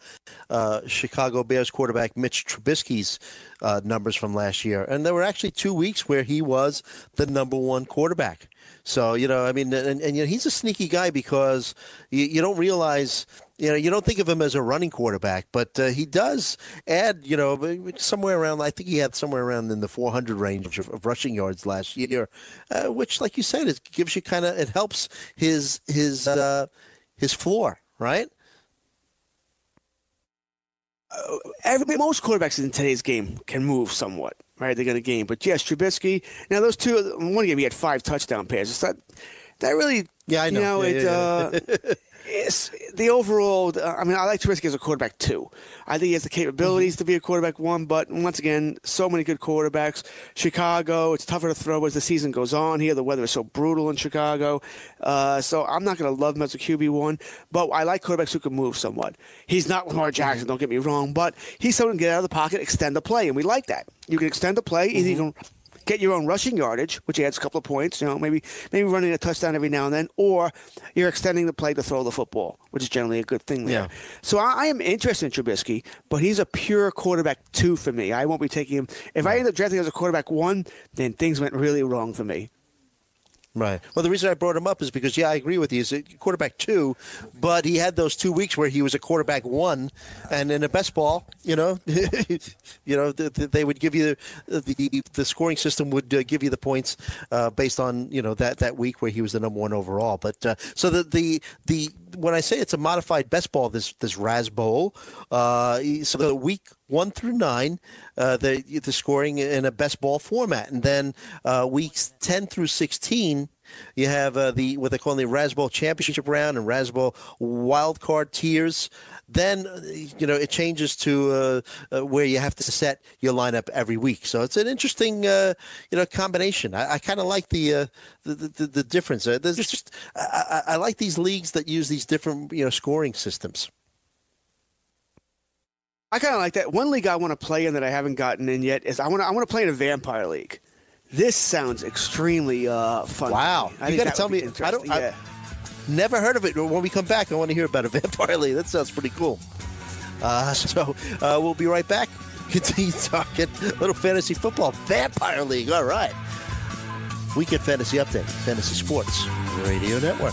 uh, Chicago Bears quarterback Mitch Trubisky's uh, numbers from last year, and there were actually two weeks where he was the number one quarterback. So you know, I mean, and, and you know, he's a sneaky guy because you, you don't realize, you know, you don't think of him as a running quarterback, but uh, he does add, you know, somewhere around. I think he had somewhere around in the 400 range of, of rushing yards last year, uh, which, like you said, it gives you kind of it helps his his uh, his floor, right? Every, most quarterbacks in today's game can move somewhat, right? They're going to game. But yes, Trubisky. Now those two, one game he had five touchdown passes. That that really, Yeah, I You know. know, Yeah, it. yeah, Uh, it's the overall. uh, I mean, I like Trubisky as a quarterback too. I think he has the capabilities Mm-hmm. to be a quarterback one. But once again, so many good quarterbacks. Chicago, it's tougher to throw as the season goes on. Here, the weather is so brutal in Chicago. Uh, so I'm not going to love him as a QB one. But I like quarterbacks who can move somewhat. He's not Lamar Jackson. Mm-hmm. Don't get me wrong, but he's someone who can get out of the pocket, extend the play, and we like that. You can extend the play. Either you Mm-hmm. can get your own rushing yardage, which adds a couple of points. You know, maybe maybe running a touchdown every now and then, or you're extending the play to throw the football, which is generally a good thing there. Yeah. So I, I am interested in Trubisky, but he's a pure quarterback two for me. I won't be taking him. If I end up drafting as a quarterback one, then things went really wrong for me. Right. Well, the reason I brought him up is because, yeah, I agree with you. He's a quarterback two, but he had those two weeks where he was a quarterback one, and in a best ball, you know, you know, th- th- they would give you the the, the scoring system would uh, give you the points uh, based on you know that that week where he was the number one overall. But uh, so the the the when I say it's a modified best ball, this this RazzBowl, uh, so the week one through nine, uh, the the scoring in a best ball format, and then uh, weeks ten through sixteen. You have uh, the what they call the RazzBowl championship round and RazzBowl wild card tiers. Then uh, you know it changes to uh, uh, where you have to set your lineup every week. So it's an interesting uh, you know combination. I, I kind of like the, uh, the, the the difference. Uh, There's just I, I, like these leagues that use these different you know scoring systems. I kind of like that. One league I want to play in that I haven't gotten in yet is I want to I want to play in a vampire league. This sounds extremely uh, fun. to Wow. I You gotta tell me- I don't- yeah. Never heard of it. When we come back, I want to hear about a vampire league. That sounds pretty cool. Uh, so uh, we'll be right back. Continue talking a little fantasy football. Vampire league. All right. Weekend fantasy update. Fantasy sports radio network.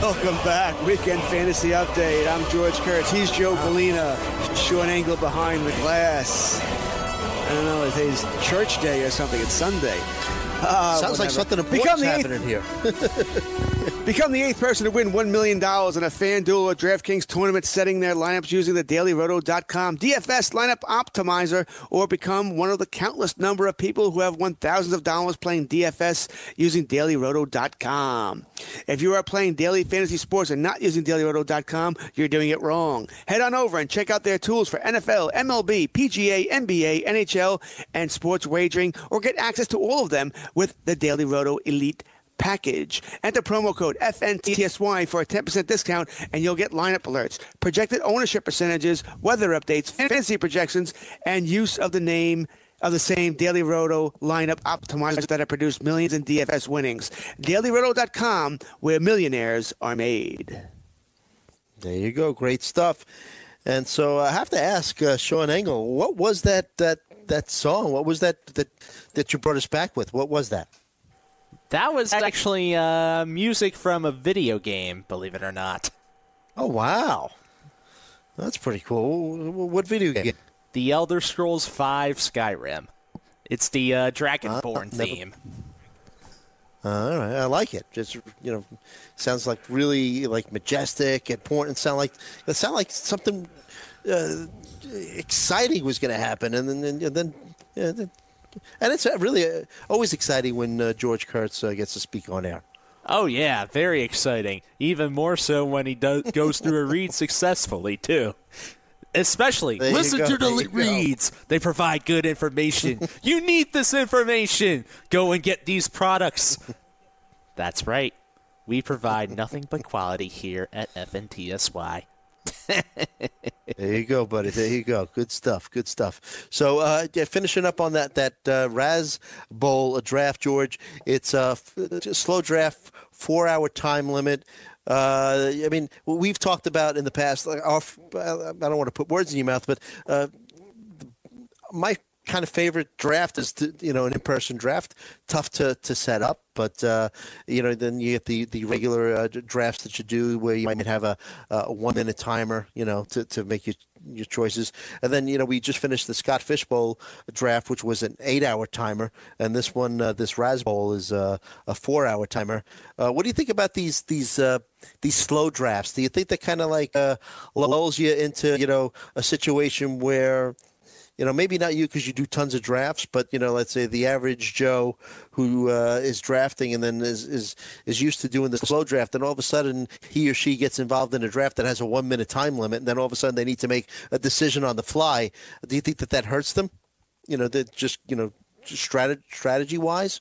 Welcome back. Weekend Fantasy Update. I'm George Kurtz. He's Joe Galena. Short angle behind the glass. I don't know, if it's church day or something. It's Sunday. Uh, Sounds like whatever. something Become important's the eighth- happening here. Become the eighth person to win $1 million in a FanDuel or DraftKings tournament setting their lineups using the DailyRoto.com DFS lineup optimizer or become one of the countless number of people who have won thousands of dollars playing DFS using DailyRoto.com. If you are playing daily fantasy sports and not using DailyRoto.com, you're doing it wrong. Head on over and check out their tools for NFL, MLB, PGA, NBA, NHL, and sports wagering or get access to all of them with the Daily Roto Elite package. Enter promo code FNTSY for a 10% discount and you'll get lineup alerts, projected ownership percentages, weather updates, fantasy projections, and use of the name of the same Daily Roto lineup optimizers that have produced millions in DFS winnings. DailyRoto.com, where millionaires are made. There you go. Great stuff. And so I have to ask uh, Sean Engel, what was that that that song? What was that that that you brought us back with? What was that? That was actually uh, music from a video game, believe it or not. Oh wow, that's pretty cool. What video game? The Elder Scrolls V Skyrim. It's the uh, Dragonborn never- theme. all right, I like it. Just you know, sounds like really like majestic, and important. Sound like it sound like something uh, exciting was going to happen, and then and then. Yeah, then and it's uh, really uh, always exciting when uh, George Kurtz uh, gets to speak on air. Oh yeah, very exciting. Even more so when he does goes through a read successfully too. Especially There listen to the there reads. They provide good information. you need this information. Go and get these products. That's right. We provide nothing but quality here at FNTSY. There you go, buddy. There you go. Good stuff. Good stuff. So, uh, yeah, finishing up on that that uh, Raz Bowl draft, George. It's a slow draft, four hour time limit. Uh, I mean, we've talked about in the past. Like our, I don't want to put words in your mouth, but uh, my kind of favorite draft is to, you know an in-person draft, tough to, to set up, but uh, you know then you get the the regular uh, drafts that you do where you might have a, a one minute timer, you know, to, to make your your choices, and then you know we just finished the Scott Fish Bowl draft, which was an eight hour timer, and this one uh, this RazzBowl is uh, a four hour timer. Uh, what do you think about these these uh, these slow drafts? Do you think that kind of like lulls you into you know a situation where you know, maybe not you because you do tons of drafts, but you know, let's say the average Joe who uh, is drafting and then is, is is used to doing the slow draft, and all of a sudden he or she gets involved in a draft that has a one minute time limit, and then all of a sudden they need to make a decision on the fly. Do you think that that hurts them? You know, that just you know, strategy strategy wise.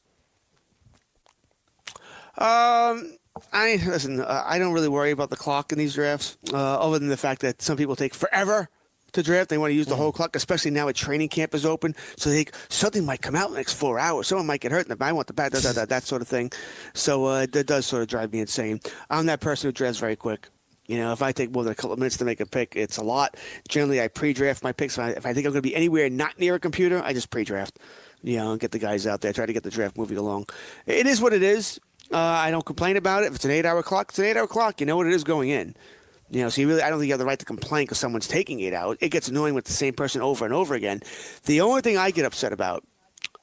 Um, I listen. Uh, I don't really worry about the clock in these drafts, uh, other than the fact that some people take forever to draft. They want to use the whole clock, especially now a training camp is open. So they something might come out in the next four hours. Someone might get hurt, and I want the bat, da, da, da, that sort of thing. So uh, that does sort of drive me insane. I'm that person who drafts very quick. You know, if I take more than a couple of minutes to make a pick, it's a lot. Generally, I pre-draft my picks. If I, if I think I'm going to be anywhere not near a computer, I just pre-draft. You know, get the guys out there, try to get the draft moving along. It is what it is. Uh, I don't complain about it. If it's an eight-hour clock, it's an eight-hour clock. You know what it is going in. You know, so you really, I don't think you have the right to complain because someone's taking eight out. It gets annoying with the same person over and over again. The only thing I get upset about,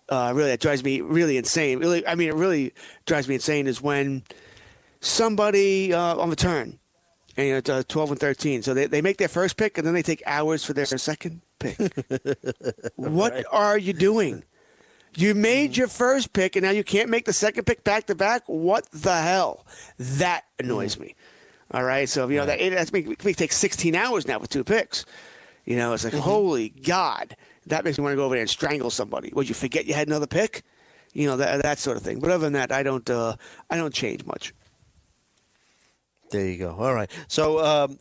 uh, really, that drives me really insane. Really, I mean, it really drives me insane is when somebody uh, on the turn, and you know, it's uh, 12 and 13, so they, they make their first pick and then they take hours for their second pick. what are you doing? You made your first pick and now you can't make the second pick back to back. What the hell? That annoys me. All right, so you know that it, that's make, me take 16 hours now with two picks. You know, it's like holy God, that makes me want to go over there and strangle somebody. Would you forget you had another pick? You know that that sort of thing. But other than that, I don't uh, I don't change much. There you go. All right. So, um,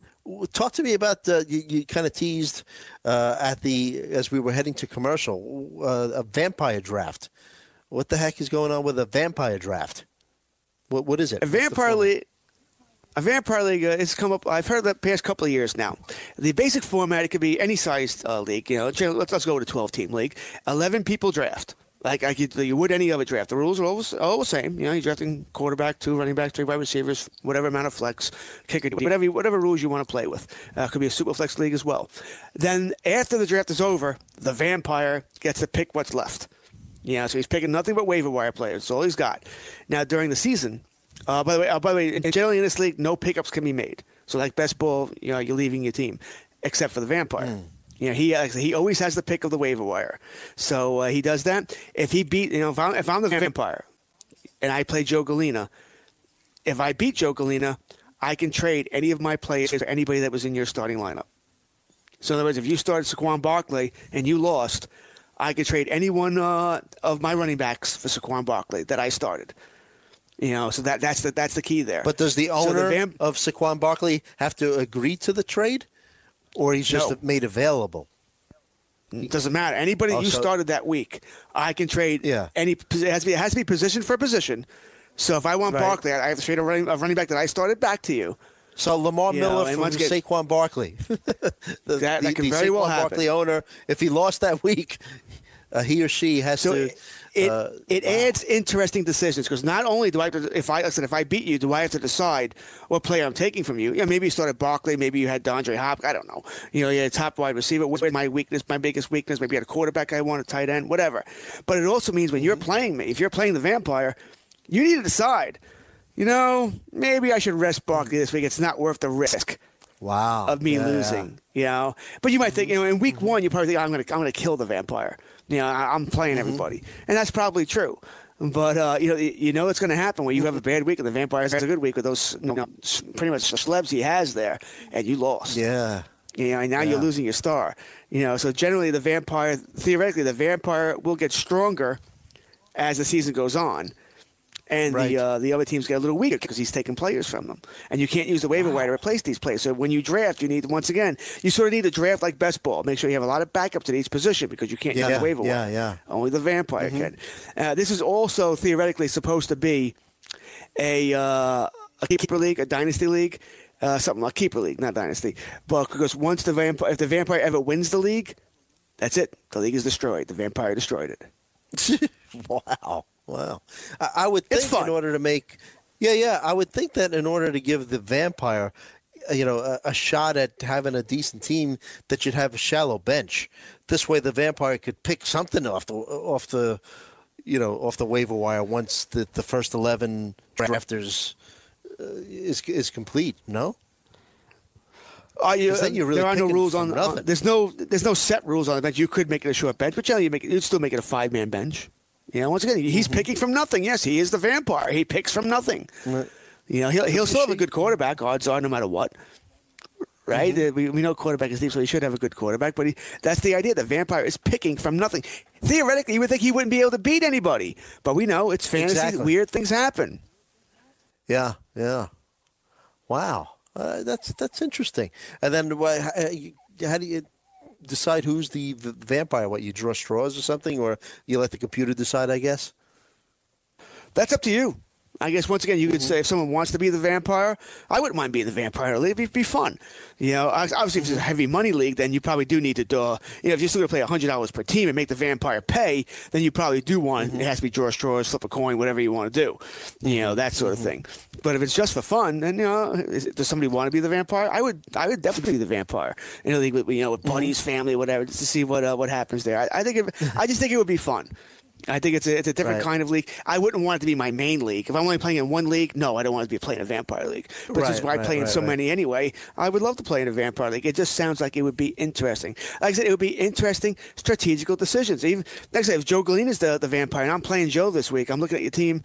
talk to me about uh, you, you kind of teased uh, at the as we were heading to commercial uh, a vampire draft. What the heck is going on with a vampire draft? What what is it? A vampire league. A vampire league uh, has come up. I've heard that past couple of years now. The basic format it could be any sized uh, league. You know, let's let's go with a twelve team league. Eleven people draft. Like I could, you would any other draft. The rules are always all the same. You know, you're drafting quarterback, two running backs, three wide receivers, whatever amount of flex, kicker, whatever whatever rules you want to play with. Uh, could be a super flex league as well. Then after the draft is over, the vampire gets to pick what's left. Yeah, so he's picking nothing but waiver wire players. That's all he's got. Now during the season, uh, by the way, uh, by the way, generally in this league, no pickups can be made. So like best ball, you know, you're leaving your team, except for the vampire. You know, he he always has the pick of the waiver wire, so uh, he does that. If he beat, you know, if I'm, if I'm the vampire, and I play Joe Galena, if I beat Joe Galena, I can trade any of my players for anybody that was in your starting lineup. So in other words, if you started Saquon Barkley and you lost, I could trade any one uh, of my running backs for Saquon Barkley that I started. You know, so that that's the that's the key there. But does the owner So owner vamp- of Saquon Barkley have to agree to the trade, or he's just No. made available? It doesn't matter. Anybody Oh, you so- started that week, I can trade. Yeah. Any it has to be it has to be position for position. So if I want Right. Barkley, I have to trade a running, a running back that I started back to you. So Lamar You Miller and from again- Saquon Barkley. the, That- that the- can the very well Saquon happen. Barkley owner, if he lost that week, uh, he or she has So to. it it, uh, it adds interesting decisions because not only do I have to, if I, said if I beat you, do I have to decide what player I'm taking from you? Yeah, maybe you started Barkley, maybe you had DeAndre Hop. I don't know. You know, you had a top wide receiver. What's my weakness? My biggest weakness? Maybe you had a quarterback I want, a tight end, whatever. But it also means when you're Mm-hmm. playing me, if you're playing the vampire, you need to decide. You know, maybe I should rest Barkley this week. It's not worth the risk wow. of me Yeah, Mm-hmm. losing. You know, but you might think, you know, in week one, you probably think I'm going to I'm going to kill the vampire. You know, I, I'm playing Mm-hmm. everybody, and that's probably true. But uh, you know, you know it's going to happen when you have a bad week and the vampire has a good week with those, you know, pretty much the celebs he has there, and you lost. Yeah. You know, and now Yeah. you're losing your star. You know, so generally the vampire, theoretically, the vampire will get stronger as the season goes on. And Right. the uh, the other teams get a little weaker because he's taking players from them, and you can't use the waiver wire to replace these players. So when you draft, you need once again, you sort of need to draft like best ball. Make sure you have a lot of backups at each position because you can't use Yeah, the waiver yeah, wire. yeah. Only the vampire can. Uh, this is also theoretically supposed to be a uh, a keeper league, a dynasty league, uh, something like keeper league, not dynasty. But because once the vampire, if the vampire ever wins the league, That's it. The league is destroyed. The vampire destroyed it. wow, wow. I, I would think in order to make, yeah, yeah, I would think that in order to give the vampire, uh, you know, a, a shot at having a decent team, that you'd have a shallow bench. This way, the vampire could pick something off the off the, you know, off the waiver wire once the the first eleven drafters uh, is is complete. No. Are you, Is that you're really there are no rules on, on. There's no. There's no set rules on the bench. You could make it a short bench, but generally you make it, you'd still make it a five man bench. You know, once again, he's Mm-hmm. picking from nothing. Yes, he is the vampire. He picks from nothing. You know, he'll he'll still have a good quarterback. Odds are, no matter what. Right? Mm-hmm. Uh, We, we know quarterback is deep, so he should have a good quarterback. But he, that's the idea. The vampire is picking from nothing. Theoretically, you would think he wouldn't be able to beat anybody, but we know it's fantasy. Exactly. Weird things happen. Yeah, yeah. Wow, uh, that's that's interesting. And then you- how do you decide who's the v- vampire? What you draw straws or something, or you let the computer decide? I guess. That's up to you. I guess once again, you could mm-hmm. say if someone wants to be the vampire, I wouldn't mind being the vampire. It'd be, be fun. You know, obviously, if it's a heavy money league, then you probably do need to do. You know, if you're still to play hundred dollars per team and make the vampire pay, then you probably do want it mm-hmm. has to be draw straws, flip a coin, whatever you want to do. You know, that sort of mm-hmm. thing. But if it's just for fun, then you know, is, does somebody want to be the vampire? I would. I would definitely be the vampire in a league with you know with buddies, family, whatever, just to see what uh, what happens there. I, I think. It, I just think it would be fun. I think it's a, it's a different Right. kind of league. I wouldn't want it to be my main league. If I'm only playing in one league, no, I don't want to be playing a vampire league. But Right, since I right, play in so many anyway, I would love to play in a vampire league. It just sounds like it would be interesting. Like I said, it would be interesting strategical decisions. Even like I said, if Joe Galena is the, the vampire and I'm playing Joe this week, I'm looking at your team.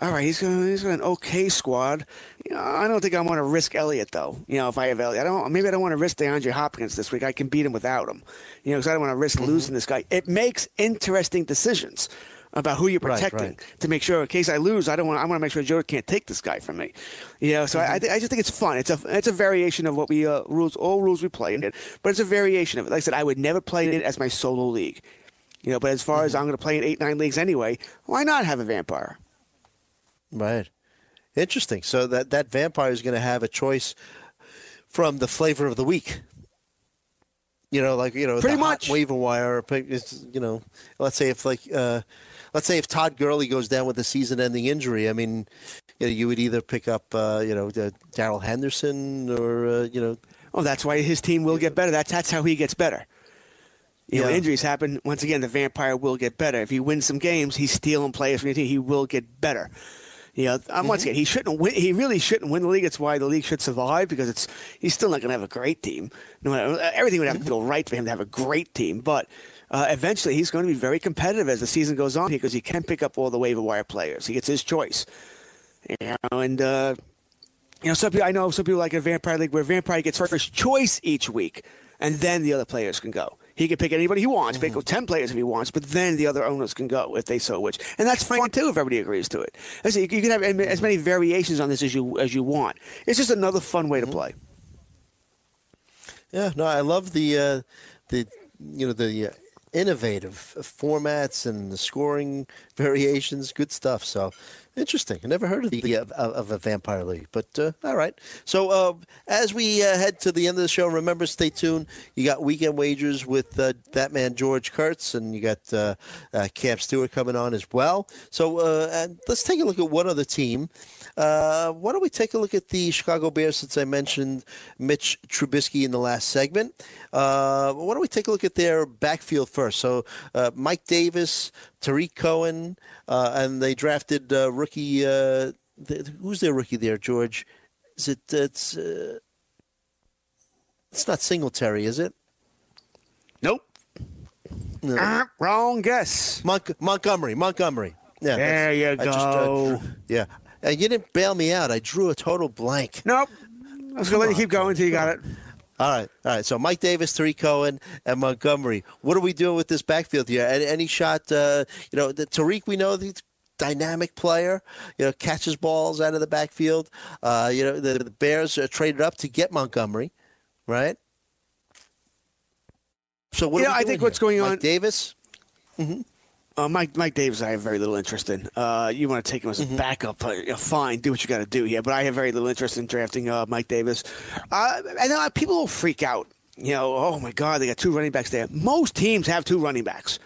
All right, he's got, he's got an okay squad. You know, I don't think I want to risk Elliott though. You know, if I have Elliott, I don't. Maybe I don't want to risk DeAndre Hopkins this week. I can beat him without him. You know, because I don't want to risk Mm-hmm. losing this guy. It makes interesting decisions about who you're protecting right. to make sure in case I lose, I don't want. I want to make sure Joe can't take this guy from me. You know, so I, I, Mm-hmm. thi- I just think it's fun. It's a it's a variation of what we uh, rules all rules we play in it, but it's a variation of it. Like I said, I would never play it as my solo league. You know, but as far as Mm-hmm. I'm going to play in eight nine leagues anyway, why not have a vampire? Right. Interesting. So that that vampire is going to have a choice from the flavor of the week. You know, like you know, Pretty much. waiver wire. It's, you know, let's say if like, uh, let's say if Todd Gurley goes down with a season-ending injury, I mean, you, know, you would either pick up, uh, you know, uh, Darrell Henderson or uh, you know, Oh, that's why his team will get better. That's that's how he gets better. You know, Yeah. when injuries happen. Once again, the vampire will get better. If he wins some games, he's stealing players from your team. He will get better. You know, um, once again, he shouldn't win. He really shouldn't win the league. It's why the league should survive because it's he's still not going to have a great team. No matter, everything would have to go right for him to have a great team, but. Uh, eventually, he's going to be very competitive as the season goes on because he can pick up all the waiver wire players. He gets his choice, you know, and uh, you know, some people I know some people like a vampire league where vampire gets first choice each week, and then the other players can go. He can pick anybody he wants, pick ten players if he wants, but then the other owners can go if they so wish, and that's fine too if everybody agrees to it. You can have as many variations on this as you as you want. It's just another fun way to play. Yeah, no, I love the uh, the you know the uh, innovative formats and the scoring variations. Good stuff. So interesting. I never heard of the of, of a vampire league, but uh, all right. So uh, as we uh, head to the end of the show, remember stay tuned. You got weekend wagers with uh, that man George Kurtz, and you got uh, uh, Camp Stewart coming on as well. So uh, and let's take a look at one other team. Uh, why don't we take a look at the Chicago Bears since I mentioned Mitch Trubisky in the last segment? Uh, why don't we take a look at their backfield first? So uh, Mike Davis, Tarik Cohen, uh, and they drafted uh, rookie. Uh, th- who's their rookie there, George? Is it? It's. Uh, it's not Singletary, is it? Nope. No. Ah, wrong guess. Monk- Montgomery. Montgomery. Yeah. There you I just, uh, go. yeah. And you didn't bail me out. I drew a total blank. Nope. I was going to let you keep going until you got it. All right, all right. So Mike Davis, Tarik Cohen, and Montgomery. What are we doing with this backfield here? Any, any shot? Uh, you know, the Tarik. We know the dynamic player. You know, catches balls out of the backfield. Uh, you know, the, the Bears uh, traded up to get Montgomery, right? So what? You are know, we I think what's going Mike on- Davis. Uh, Mike Mike Davis, I have very little interest in. Uh, you want to take him as a backup? Uh, fine, do what you got to do here. But I have very little interest in drafting uh, Mike Davis. Uh, know people will freak out you know, oh my God, they got two running backs there. Most teams have two running backs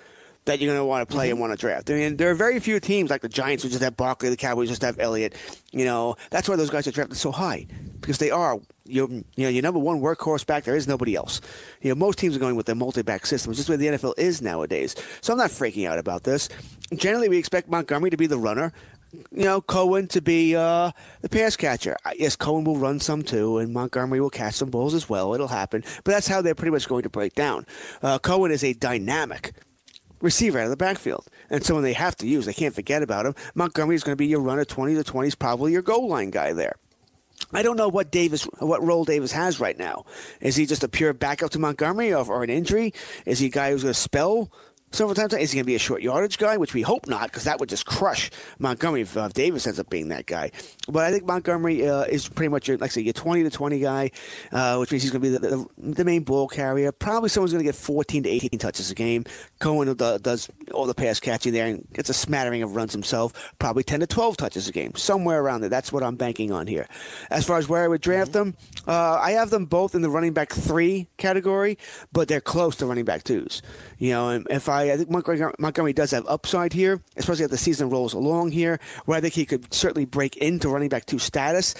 that you're going to want to play and want to draft. I mean, there are very few teams like the Giants who just have Barkley, the Cowboys just have Elliott. You know, that's why those guys are drafted so high because they are your you know your number one workhorse back. There is nobody else. You know, most teams are going with their multi-back system. It's just the way the NFL is nowadays. So I'm not freaking out about this. Generally, we expect Montgomery to be the runner. You know, Cohen to be uh, the pass catcher. Yes, Cohen will run some too, and Montgomery will catch some balls as well. It'll happen, but that's how they're pretty much going to break down. Uh, Cohen is a dynamic receiver out of the backfield, and someone they have to use. They can't forget about him. Montgomery is going to be your runner, twenty to twenty is probably your goal line guy there. I don't know what Davis, what role Davis has right now. Is he just a pure backup to Montgomery, or, or an injury? Is he a guy who's going to spell several times? Is he going to be a short yardage guy, which we hope not, because that would just crush Montgomery if uh, Davis ends up being that guy. But I think Montgomery uh, is pretty much your, like I say, your twenty to twenty guy, uh, which means he's going to be the, the, the main ball carrier. Probably someone's going to get fourteen to eighteen touches a game. Cohen does all the pass catching there and gets a smattering of runs himself. Probably ten to twelve touches a game, somewhere around there. That's what I'm banking on here. As far as where I would draft them, uh, I have them both in the running back three category, but they're close to running back twos. You know, and if I, I think Montgomery, Montgomery does have upside here, especially as the season rolls along here, where I think he could certainly break into running back two status.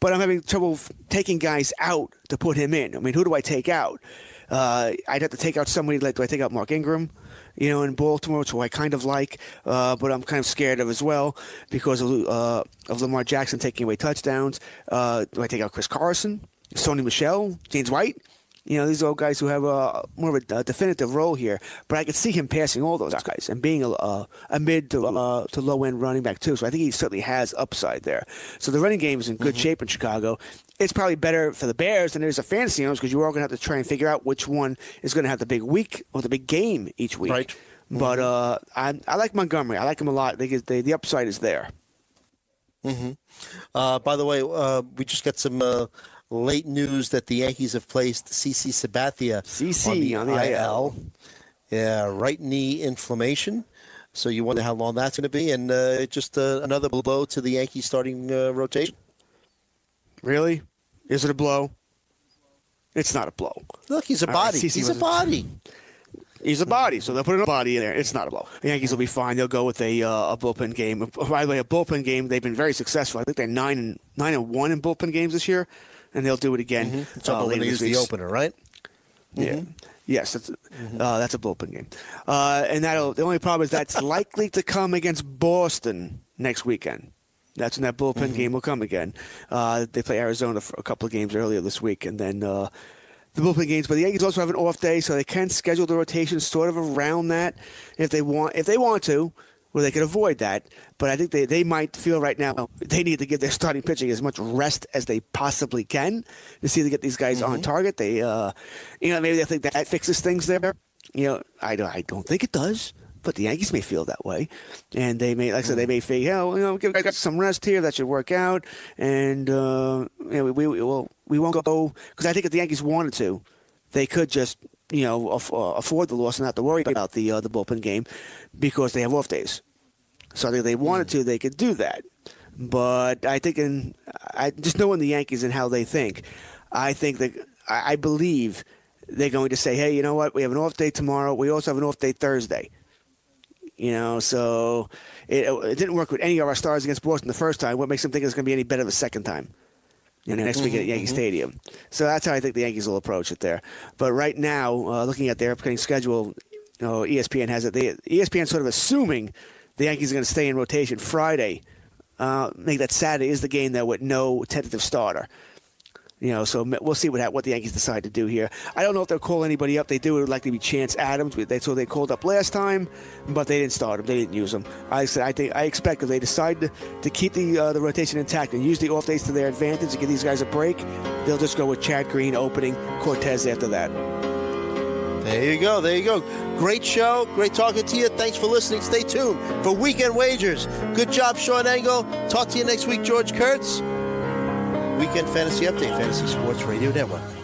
But I'm having trouble taking guys out to put him in. I mean, who do I take out? Uh, I'd have to take out somebody like, do I take out Mark Ingram? You know, in Baltimore, which I kind of like, uh, but I'm kind of scared of as well because of, uh, of Lamar Jackson taking away touchdowns. Uh, do I take out Chris Carson, Sony Michel, James White? You know, these old guys who have a more of a, definitive role here. But I could see him passing all those guys and being a, a, a mid to, uh, to low end running back too. So I think he certainly has upside there. So the running game is in good shape in Chicago. It's probably better for the Bears than it is for fantasy owners because you're all going to have to try and figure out which one is going to have the big week or the big game each week. Right. But uh, I, I like Montgomery. I like him a lot. They, they, the upside is there. Uh, by the way, uh, we just got some uh, late news that the Yankees have placed CC Sabathia CC on the IL. Yeah, right knee inflammation. So you wonder how long that's going to be, and uh, just uh, another blow to the Yankees starting uh, rotation. Really? Is it a blow? It's not a blow. Look, he's a All right, body. CC he's a body. He's a body, so they'll put a body in there. It's not a blow. The Yankees will be fine. They'll go with a, uh, a bullpen game. By the way, a bullpen game. They've been very successful. I think they're nine and nine and one in bullpen games this year, and they'll do it again. So uh, we're later to use this the opener, right? Yeah. Yes, that's uh, that's a bullpen game, uh, and that'll. The only problem is that's likely to come against Boston next weekend. That's when that bullpen game will come again. Uh, they play Arizona for a couple of games earlier this week, and then uh, the bullpen games. But the Yankees also have an off day, so they can schedule the rotation sort of around that if they want. If they want to, where they could avoid that. But I think they, they might feel right now they need to give their starting pitching as much rest as they possibly can to see to get these guys on target. They, uh, you know, maybe they think that fixes things there. You know, I don't, I don't think it does. But the Yankees may feel that way, and they may, like I said, they may feel, yeah, well, you know, give guys some rest here. That should work out, and uh, you know, we, we well, we won't go because I think if the Yankees wanted to, they could just you know aff- uh, afford the loss and not to worry about the uh, the bullpen game because they have off days. So I think if they wanted to, they could do that. But I think, in I just knowing the Yankees and how they think, I think that I, I believe they're going to say, hey, you know what? We have an off day tomorrow. We also have an off day Thursday. You know, so it, it didn't work with any of our stars against Boston the first time. What makes them think it's going to be any better the second time? You know, next week at Yankee Stadium. So that's how I think the Yankees will approach it there. But right now, uh, looking at their upcoming schedule, you know, ESPN has it. They, ESPN sort of assuming the Yankees are going to stay in rotation Friday. Uh, make that Saturday is the game though with no tentative starter. You know, so we'll see what what the Yankees decide to do here. I don't know if they'll call anybody up. They do. It would likely be Chance Adams. That's who they called up last time, but they didn't start him. They didn't use him. I said I think I expect if they decide to, to keep the uh, the rotation intact and use the off days to their advantage to give these guys a break, they'll just go with Chad Green opening Cortes after that. There you go. There you go. Great show. Great talking to you. Thanks for listening. Stay tuned for Weekend Wagers. Good job, Sean Engel. Talk to you next week, George Kurtz. Weekend Fantasy Update, Fantasy Sports Radio Network.